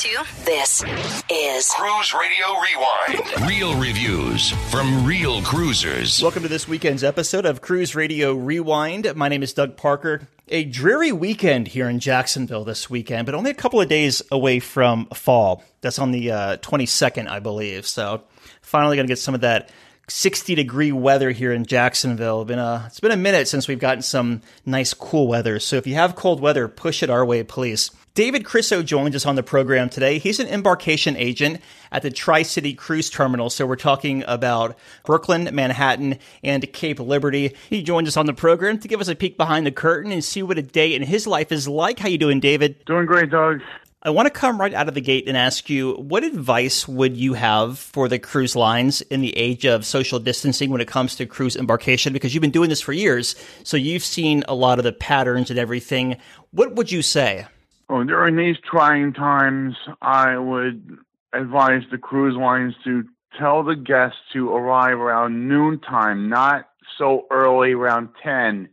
to. This is Cruise Radio Rewind. Real reviews from real cruisers. Welcome to this weekend's episode of Cruise Radio Rewind. My name is Doug Parker. A dreary weekend here in Jacksonville this weekend, but only a couple of days away from fall. That's on the uh, 22nd, I believe. So finally going to get some of that 60 degree weather here in Jacksonville. Been a, it's been a minute since we've gotten some nice cool weather. So if you have cold weather, push it our way, please. David Crisso joins us on the program today. He's an embarkation agent at the Tri City Cruise Terminal. So we're talking about Brooklyn, Manhattan, and Cape Liberty. He joins us on the program to give us a peek behind the curtain and see what a day in his life is like. How you doing, David? Doing great, Doug. I want to come right out of the gate and ask you what advice would you have for the cruise lines in the age of social distancing when it comes to cruise embarkation? Because you've been doing this for years, so you've seen a lot of the patterns and everything. What would you say? Well, during these trying times, I would advise the cruise lines to tell the guests to arrive around noontime, not so early, around 10,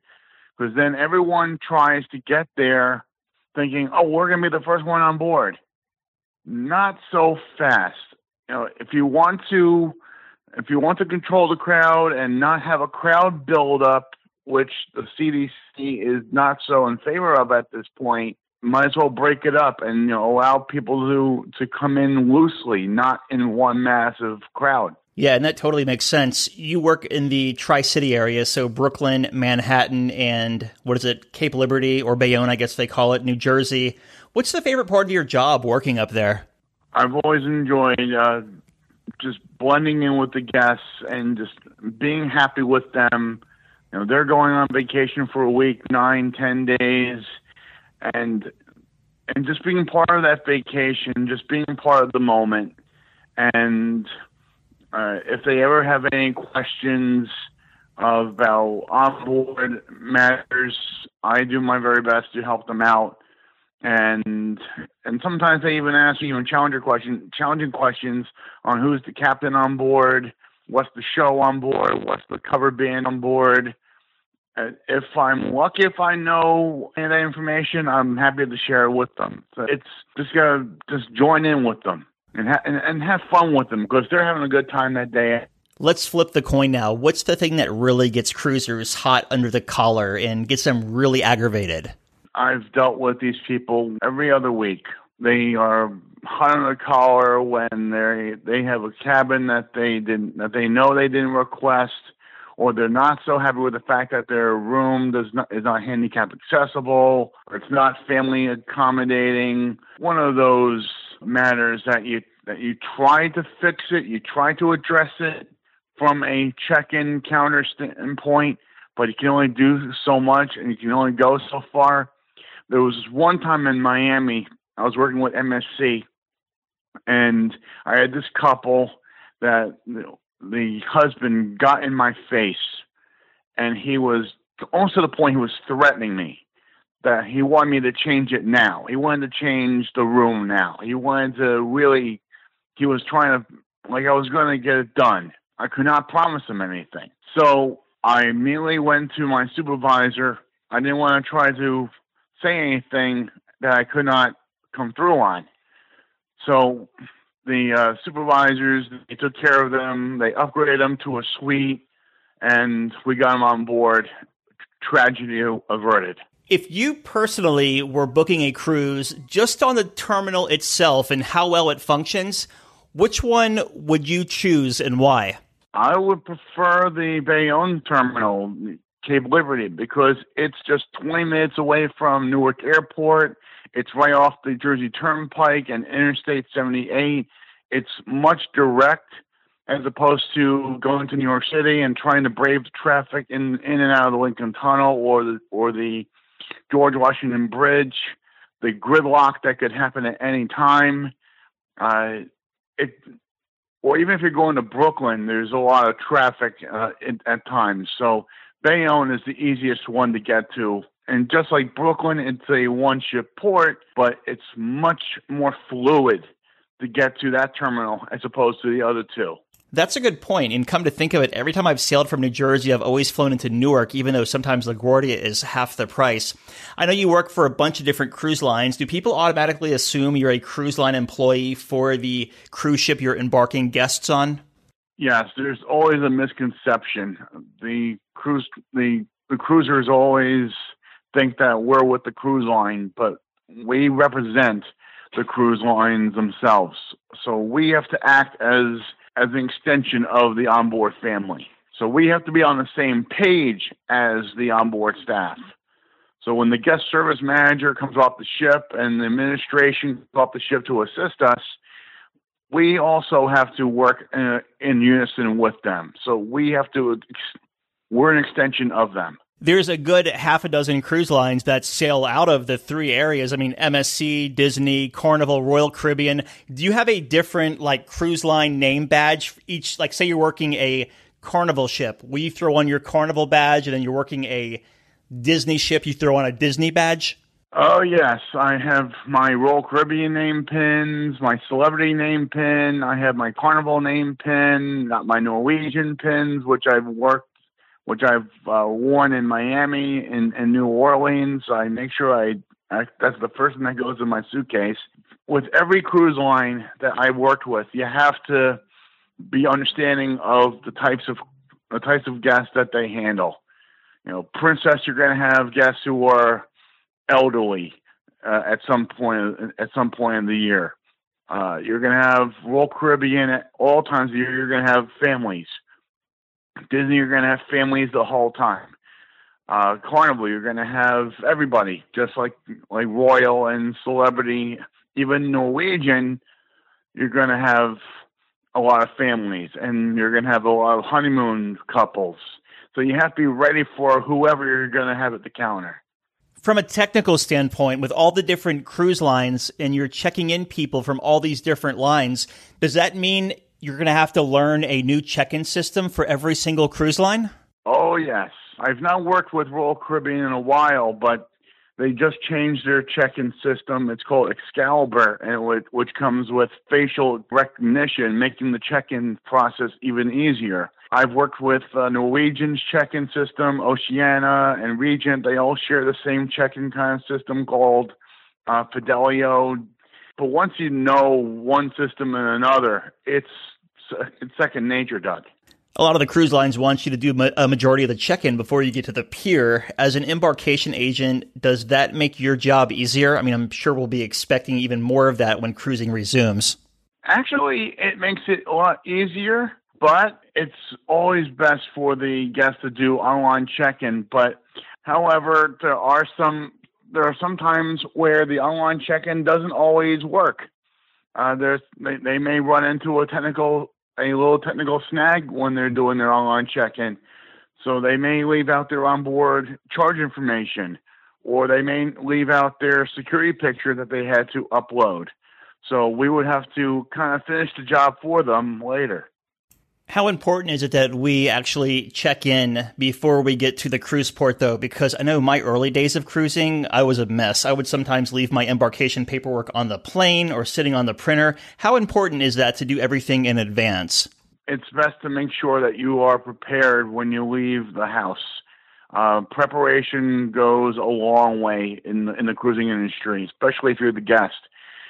because then everyone tries to get there thinking, oh, we're going to be the first one on board. Not so fast. You know, if you want to, if you want to control the crowd and not have a crowd build up, which the CDC is not so in favor of at this point, might as well break it up and you know allow people to to come in loosely, not in one massive crowd. Yeah, and that totally makes sense. You work in the Tri City area, so Brooklyn, Manhattan, and what is it, Cape Liberty or Bayonne, I guess they call it, New Jersey. What's the favorite part of your job working up there? I've always enjoyed uh, just blending in with the guests and just being happy with them. You know, they're going on vacation for a week, nine, ten days, and and just being part of that vacation, just being part of the moment, and uh, if they ever have any questions about onboard matters, I do my very best to help them out. And and sometimes they even ask me even challenger question, challenging questions on who's the captain on board, what's the show on board, what's the cover band on board. If I'm lucky, if I know any of that information, I'm happy to share it with them. So it's just gotta just join in with them and, ha- and, and have fun with them because they're having a good time that day. Let's flip the coin now. What's the thing that really gets cruisers hot under the collar and gets them really aggravated? I've dealt with these people every other week. They are hot under the collar when they they have a cabin that they didn't that they know they didn't request, or they're not so happy with the fact that their room does not is not handicap accessible, or it's not family accommodating. One of those matters that you that you try to fix it, you try to address it from a check-in counter standpoint, but you can only do so much and you can only go so far. There was one time in Miami, I was working with MSC, and I had this couple that the husband got in my face, and he was almost to the point he was threatening me that he wanted me to change it now. He wanted to change the room now. He wanted to really, he was trying to, like I was going to get it done. I could not promise him anything. So I immediately went to my supervisor. I didn't want to try to say anything that I could not come through on. So the uh, supervisors, they took care of them. They upgraded them to a suite, and we got them on board. Tragedy averted if you personally were booking a cruise just on the terminal itself and how well it functions, which one would you choose and why? I would prefer the Bayonne terminal, Cape Liberty, because it's just 20 minutes away from Newark Airport. It's right off the Jersey Turnpike and Interstate 78. It's much direct as opposed to going to New York City and trying to brave the traffic in in and out of the Lincoln Tunnel or the or the George Washington Bridge, the gridlock that could happen at any time. Uh, it, or even if you're going to Brooklyn, there's a lot of traffic uh, in, at times. So Bayonne is the easiest one to get to. And just like Brooklyn, it's a one ship port, but it's much more fluid to get to that terminal as opposed to the other two. That's a good point. And come to think of it, every time I've sailed from New Jersey, I've always flown into Newark, even though sometimes LaGuardia is half the price. I know you work for a bunch of different cruise lines. Do people automatically assume you're a cruise line employee for the cruise ship you're embarking guests on? Yes, there's always a misconception. The cruise the the cruisers always think that we're with the cruise line, but we represent the cruise lines themselves. So we have to act as as an extension of the onboard family. So we have to be on the same page as the onboard staff. So when the guest service manager comes off the ship and the administration comes off the ship to assist us, we also have to work in, uh, in unison with them. So we have to, we're an extension of them. There's a good half a dozen cruise lines that sail out of the three areas. I mean, MSC, Disney, Carnival, Royal Caribbean. Do you have a different like cruise line name badge each? Like, say you're working a Carnival ship, you throw on your Carnival badge, and then you're working a Disney ship, you throw on a Disney badge? Oh yes, I have my Royal Caribbean name pins, my celebrity name pin. I have my Carnival name pin, got my Norwegian pins, which I've worked which I've uh, worn in Miami and, and New Orleans. I make sure I, I that's the first thing that goes in my suitcase. With every cruise line that I worked with, you have to be understanding of the types of the types of guests that they handle. You know, Princess, you're going to have guests who are elderly uh, at some point at some point in the year. Uh, you're going to have Royal Caribbean at all times of the year. You're going to have families. Disney, you're going to have families the whole time. Uh, Carnival, you're going to have everybody, just like like royal and celebrity. Even Norwegian, you're going to have a lot of families, and you're going to have a lot of honeymoon couples. So you have to be ready for whoever you're going to have at the counter. From a technical standpoint, with all the different cruise lines, and you're checking in people from all these different lines, does that mean you're going to have to learn a new check-in system for every single cruise line? Oh yes. I've not worked with Royal Caribbean in a while, but they just changed their check-in system. It's called Excalibur, and which comes with facial recognition, making the check-in process even easier. I've worked with uh, Norwegian's check-in system, Oceania, and Regent. They all share the same check-in kind of system called uh, Fidelio but once you know one system and another, it's it's second nature, Doug. A lot of the cruise lines want you to do a majority of the check-in before you get to the pier. As an embarkation agent, does that make your job easier? I mean, I'm sure we'll be expecting even more of that when cruising resumes. Actually, it makes it a lot easier, but it's always best for the guest to do online check-in. But however, there are some there are some times where the online check-in doesn't always work. Uh, there's they, they may run into a technical a little technical snag when they're doing their online check-in. So they may leave out their onboard charge information, or they may leave out their security picture that they had to upload. So we would have to kind of finish the job for them later. How important is it that we actually check in before we get to the cruise port, though? Because I know my early days of cruising, I was a mess. I would sometimes leave my embarkation paperwork on the plane or sitting on the printer. How important is that to do everything in advance? It's best to make sure that you are prepared when you leave the house. Uh, preparation goes a long way in the, in the cruising industry, especially if you're the guest.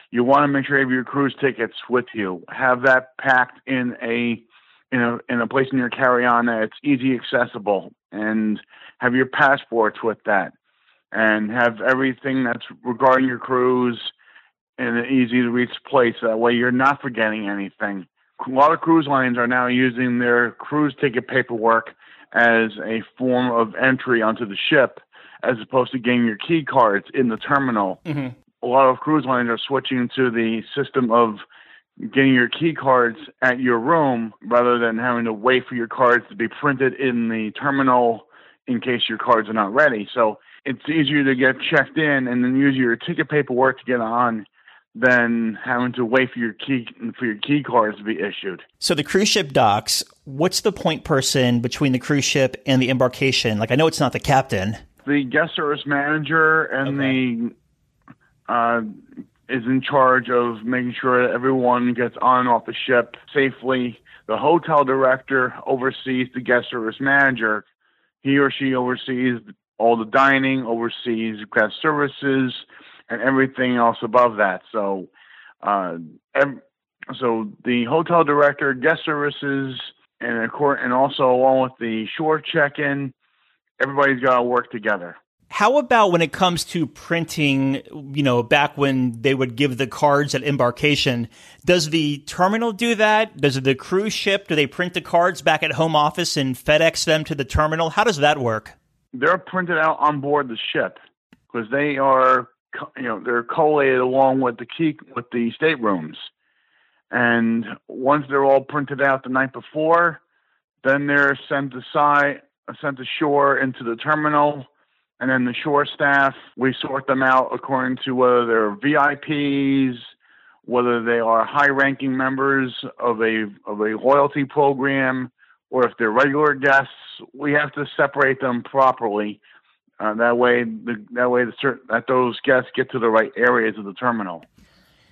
You want to make sure you have your cruise tickets with you. Have that packed in a in a in a place in your carry on that's easy accessible. And have your passports with that. And have everything that's regarding your cruise in an easy to reach place. That way you're not forgetting anything. A lot of cruise lines are now using their cruise ticket paperwork as a form of entry onto the ship as opposed to getting your key cards in the terminal. Mm-hmm. a lot of cruise lines are switching to the system of getting your key cards at your room rather than having to wait for your cards to be printed in the terminal in case your cards are not ready. So it's easier to get checked in and then use your ticket paperwork to get on than having to wait for your key for your key cards to be issued. So the cruise ship docks, what's the point person between the cruise ship and the embarkation? Like I know it's not the captain. The guest service manager and okay. the uh, is in charge of making sure that everyone gets on and off the ship safely. The hotel director oversees the guest service manager. He or she oversees all the dining, oversees guest services, and everything else above that. So, uh, ev- so the hotel director, guest services, and and also along with the shore check-in, everybody's got to work together. How about when it comes to printing, you know, back when they would give the cards at embarkation? Does the terminal do that? Does the cruise ship, do they print the cards back at home office and FedEx them to the terminal? How does that work? They're printed out on board the ship because they are, you know, they're collated along with the key with the staterooms. And once they're all printed out the night before, then they're sent aside, sent ashore into the terminal and then the shore staff, we sort them out according to whether they're VIPs, whether they are high-ranking members of a of a loyalty program, or if they're regular guests. We have to separate them properly. Uh, that way, the, that way, the, that those guests get to the right areas of the terminal.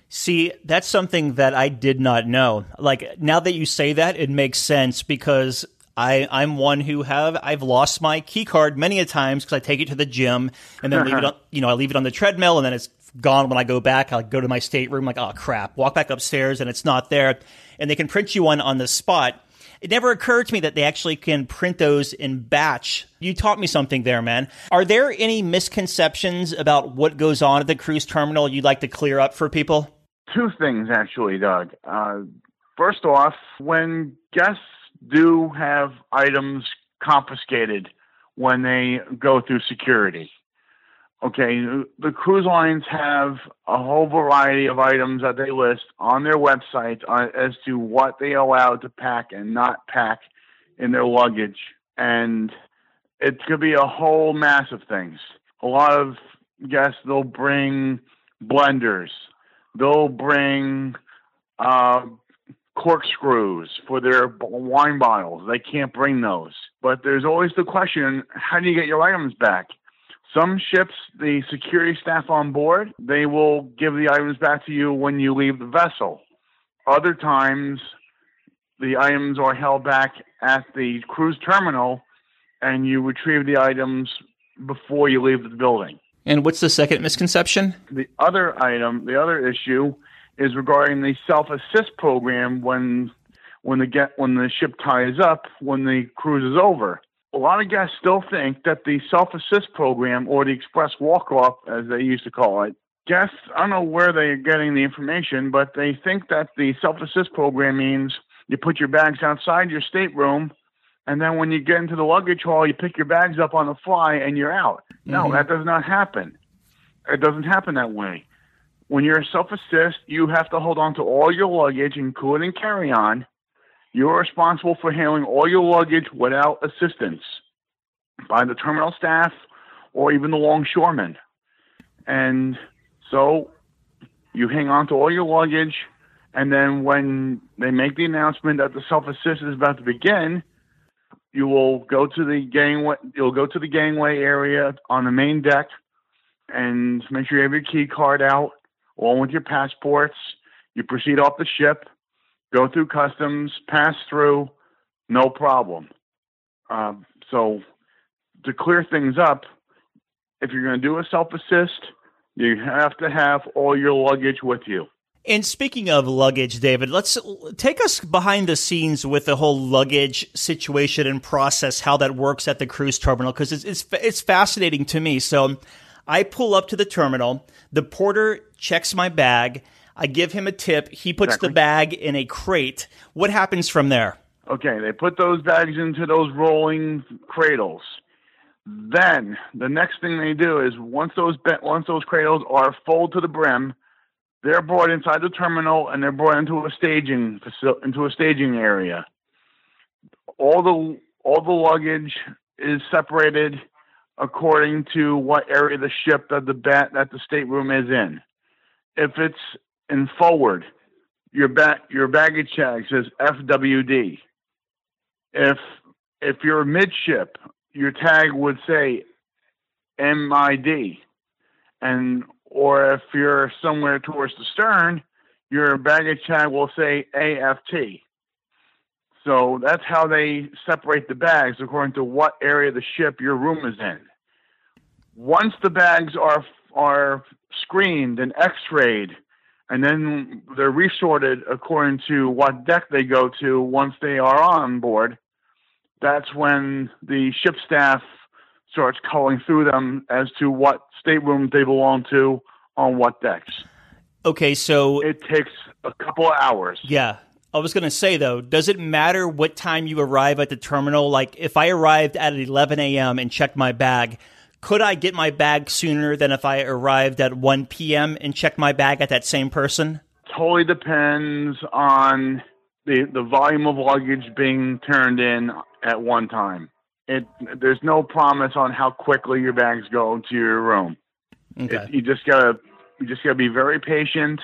See, that's something that I did not know. Like now that you say that, it makes sense because I, I'm one who have I've lost my key card many a times because I take it to the gym and then leave it on you know I leave it on the treadmill and then it's gone when I go back. I go to my stateroom like oh crap, walk back upstairs and it's not there, and they can print you one on the spot. It never occurred to me that they actually can print those in batch. You taught me something there, man. Are there any misconceptions about what goes on at the cruise terminal you'd like to clear up for people? Two things, actually, Doug. Uh, first off, when guests do have items confiscated when they go through security. Okay, the cruise lines have a whole variety of items that they list on their website as to what they allow to pack and not pack in their luggage. And it could be a whole mass of things. A lot of guests, they'll bring blenders, they'll bring uh, corkscrews for their wine bottles. They can't bring those. But there's always the question how do you get your items back? Some ships, the security staff on board, they will give the items back to you when you leave the vessel. Other times, the items are held back at the cruise terminal and you retrieve the items before you leave the building. And what's the second misconception? The other item, the other issue is regarding the self assist program when when the get when the ship ties up when the cruise is over. A lot of guests still think that the self assist program or the express walk off, as they used to call it, guests I don't know where they're getting the information, but they think that the self assist program means you put your bags outside your stateroom and then when you get into the luggage hall you pick your bags up on the fly and you're out. No, mm-hmm. that does not happen. It doesn't happen that way. When you're self assist, you have to hold on to all your luggage, including carry on. You're responsible for handling all your luggage without assistance by the terminal staff or even the longshoremen. And so you hang on to all your luggage, and then when they make the announcement that the self assist is about to begin, you will go to the gangway. You'll go to the gangway area on the main deck, and make sure you have your key card out along with your passports. You proceed off the ship, go through customs, pass through, no problem. Uh, so, to clear things up, if you're going to do a self assist, you have to have all your luggage with you. And speaking of luggage, David, let's take us behind the scenes with the whole luggage situation and process, how that works at the cruise terminal, because it's, it's, it's fascinating to me. So I pull up to the terminal. The porter checks my bag. I give him a tip. He puts exactly. the bag in a crate. What happens from there? Okay, they put those bags into those rolling cradles. Then the next thing they do is once those once those cradles are full to the brim, they're brought inside the terminal and they're brought into a staging into a staging area. All the all the luggage is separated according to what area of the ship that the bat that the stateroom is in. If it's in forward, your ba- your baggage tag says FWD. If if you're midship, your tag would say MID. And or if you're somewhere towards the stern, your baggage tag will say AFT. So that's how they separate the bags according to what area of the ship your room is in. Once the bags are are screened and X-rayed, and then they're resorted according to what deck they go to once they are on board. That's when the ship staff starts calling through them as to what stateroom they belong to on what decks. Okay, so It takes a couple of hours. yeah. I was going to say though, does it matter what time you arrive at the terminal? Like if I arrived at 11 a.m. and checked my bag, could I get my bag sooner than if I arrived at 1 p.m. and checked my bag at that same person? Totally depends on the the volume of luggage being turned in at one time. It there's no promise on how quickly your bags go to your room. Okay. It, you just gotta you just gotta be very patient.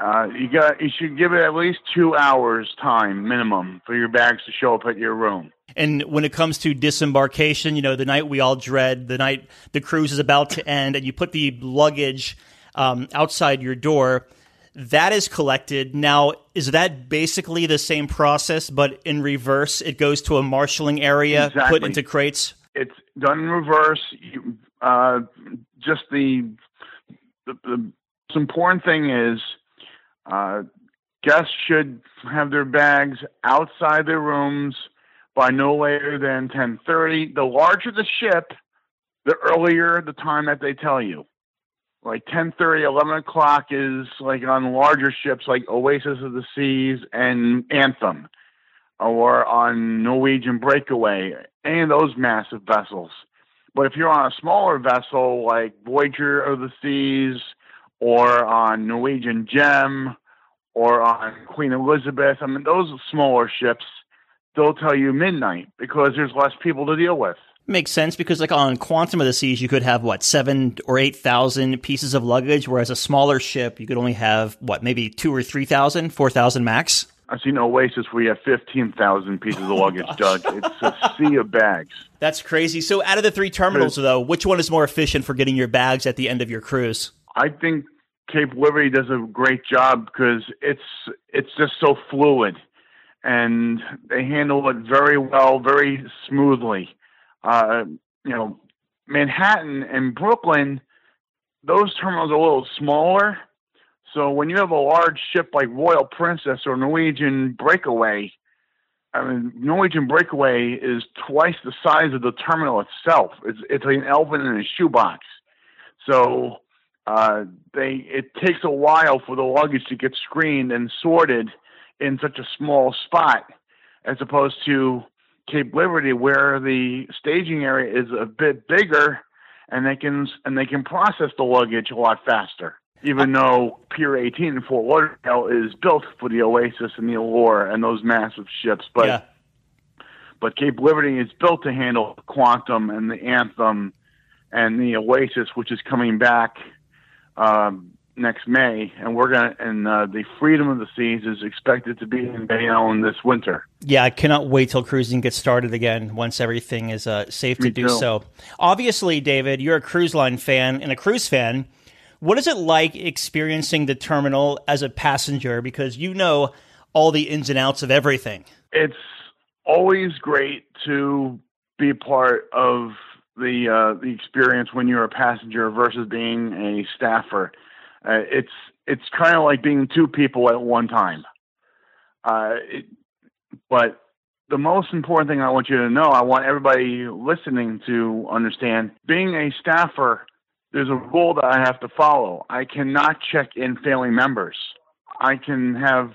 Uh, you got you should give it at least two hours time minimum for your bags to show up at your room. And when it comes to disembarkation, you know, the night we all dread, the night the cruise is about to end, and you put the luggage um, outside your door, that is collected. Now, is that basically the same process, but in reverse? It goes to a marshaling area, put into crates. It's done in reverse. You, uh, just the, the the most important thing is uh, guests should have their bags outside their rooms by no later than 10:30. The larger the ship, the earlier the time that they tell you. Like 10:30, 11 o'clock is like on larger ships like Oasis of the Seas and Anthem, or on Norwegian Breakaway, any of those massive vessels. But if you're on a smaller vessel like Voyager of the Seas, or on Norwegian Gem, or on Queen Elizabeth, I mean those smaller ships, they'll tell you midnight because there's less people to deal with. Makes sense because, like on Quantum of the Seas, you could have what seven or eight thousand pieces of luggage, whereas a smaller ship you could only have what maybe two or three thousand, four thousand max. I've seen Oasis where you have 15,000 pieces of luggage, Doug. It's a sea of bags. That's crazy. So, out of the three terminals, though, which one is more efficient for getting your bags at the end of your cruise? I think Cape Liberty does a great job because it's it's just so fluid, and they handle it very well, very smoothly. Uh, you know, Manhattan and Brooklyn, those terminals are a little smaller. So when you have a large ship like Royal Princess or Norwegian Breakaway, I mean, Norwegian Breakaway is twice the size of the terminal itself. It's it's like an elephant in a shoebox. So uh, they it takes a while for the luggage to get screened and sorted in such a small spot, as opposed to Cape Liberty, where the staging area is a bit bigger, and they can and they can process the luggage a lot faster. Even though Pier 18 in Fort Lauderdale is built for the Oasis and the Allure and those massive ships, but yeah. but Cape Liberty is built to handle Quantum and the Anthem and the Oasis, which is coming back um, next May, and we're gonna and uh, the Freedom of the Seas is expected to be in Bayonne this winter. Yeah, I cannot wait till cruising gets started again once everything is uh, safe to do too. so. Obviously, David, you're a cruise line fan and a cruise fan. What is it like experiencing the terminal as a passenger? Because you know all the ins and outs of everything. It's always great to be part of the uh, the experience when you're a passenger versus being a staffer. Uh, it's it's kind of like being two people at one time. Uh, it, but the most important thing I want you to know, I want everybody listening to understand, being a staffer, there's a rule that I have to follow. I cannot check in family members. I can have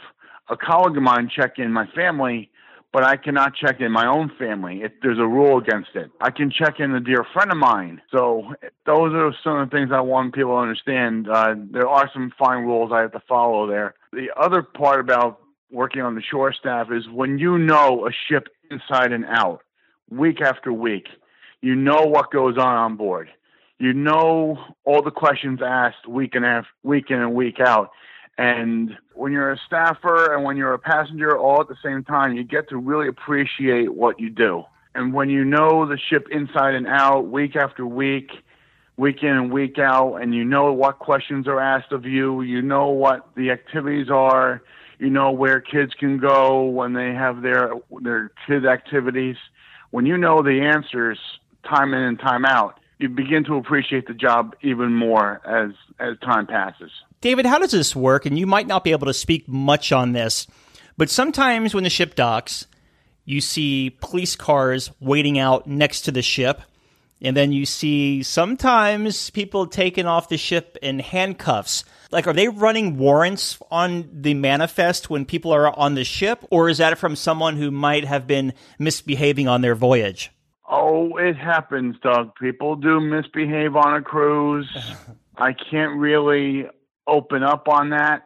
a colleague of mine check in my family, but I cannot check in my own family. It, there's a rule against it. I can check in a dear friend of mine. So those are some of the things I want people to understand. Uh, there are some fine rules I have to follow there. The other part about working on the shore staff is when you know a ship inside and out, week after week, you know what goes on on board. You know all the questions asked week and af- week in and week out. And when you're a staffer and when you're a passenger all at the same time, you get to really appreciate what you do. And when you know the ship inside and out, week after week, week in and week out, and you know what questions are asked of you. You know what the activities are. You know where kids can go when they have their their kid activities. When you know the answers time in and time out, you begin to appreciate the job even more as as time passes. David, how does this work? And you might not be able to speak much on this, but sometimes when the ship docks, you see police cars waiting out next to the ship. And then you see sometimes people taken off the ship in handcuffs. Like, are they running warrants on the manifest when people are on the ship? Or is that from someone who might have been misbehaving on their voyage? Oh, it happens, Doug. People do misbehave on a cruise. I can't really open up on that.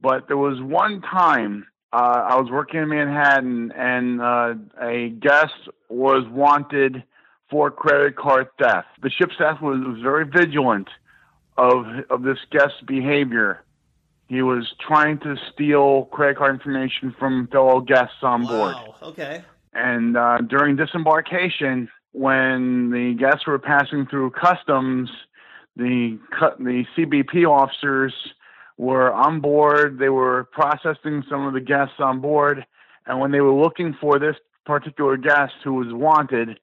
But there was one time uh, I was working in Manhattan and uh, a guest was wanted for credit card theft. The ship staff was, was very vigilant of of this guest's behavior. He was trying to steal credit card information from fellow guests on board. Wow. Okay. And uh, during disembarkation, when the guests were passing through customs, the the CBP officers were on board. They were processing some of the guests on board, and when they were looking for this particular guest who was wanted,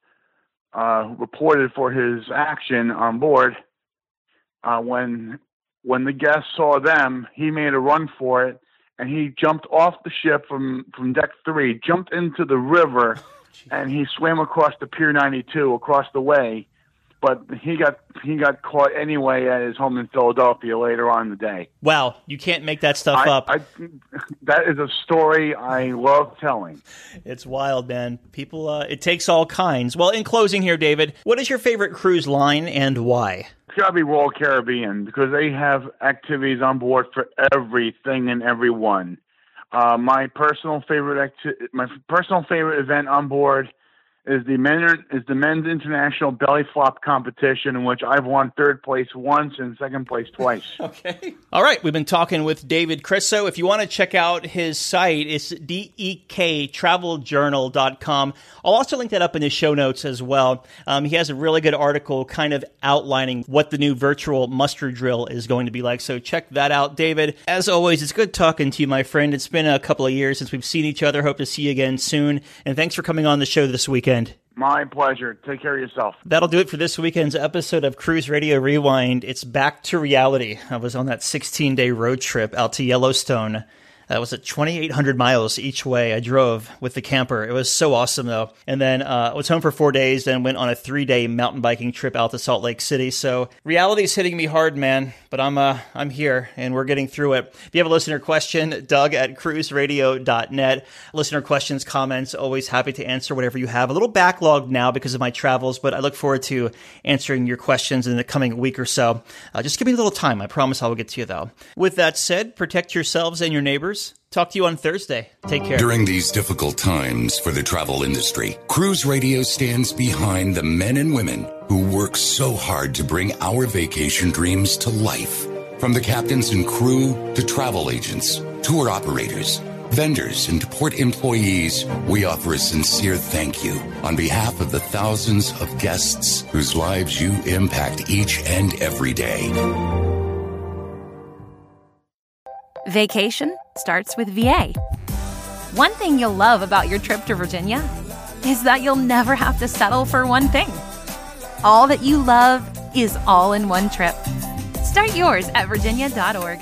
uh, reported for his action on board, uh, when when the guest saw them, he made a run for it, and he jumped off the ship from from deck three, jumped into the river, and he swam across the Pier 92 across the way but he got he got caught anyway at his home in Philadelphia later on in the day. Wow, you can't make that stuff I, up. I, that is a story I love telling. It's wild, man. People, uh, it takes all kinds. Well, in closing here, David, what is your favorite cruise line and why? It's got to be Royal Caribbean because they have activities on board for everything and everyone. Uh, my personal favorite acti- my personal favorite event on board is the men is the men's international belly flop competition in which I've won third place once and second place twice. okay. All right, we've been talking with David Crisso. If you want to check out his site, it's dektraveljournal.com. I'll also link that up in the show notes as well. Um, he has a really good article kind of outlining what the new virtual muster drill is going to be like. So check that out, David. As always, it's good talking to you, my friend. It's been a couple of years since we've seen each other. Hope to see you again soon. And thanks for coming on the show this weekend weekend. My pleasure. Take care of yourself. That'll do it for this weekend's episode of Cruise Radio Rewind. It's back to reality. I was on that 16 day road trip out to Yellowstone that was at 2,800 miles each way. I drove with the camper. It was so awesome, though. And then uh, I was home for four days, then went on a three day mountain biking trip out to Salt Lake City. So reality's hitting me hard, man. But I'm uh, I'm here, and we're getting through it. If you have a listener question, Doug at cruiseradio.net. Listener questions, comments, always happy to answer whatever you have. A little backlog now because of my travels, but I look forward to answering your questions in the coming week or so. Uh, just give me a little time. I promise I will get to you, though. With that said, protect yourselves and your neighbors Talk to you on Thursday. Take care. During these difficult times for the travel industry, Cruise Radio stands behind the men and women who work so hard to bring our vacation dreams to life. From the captains and crew to travel agents, tour operators, vendors, and port employees, we offer a sincere thank you on behalf of the thousands of guests whose lives you impact each and every day. Vacation starts with VA. One thing you'll love about your trip to Virginia is that you'll never have to settle for one thing. All that you love is all in one trip. Start yours at virginia.org.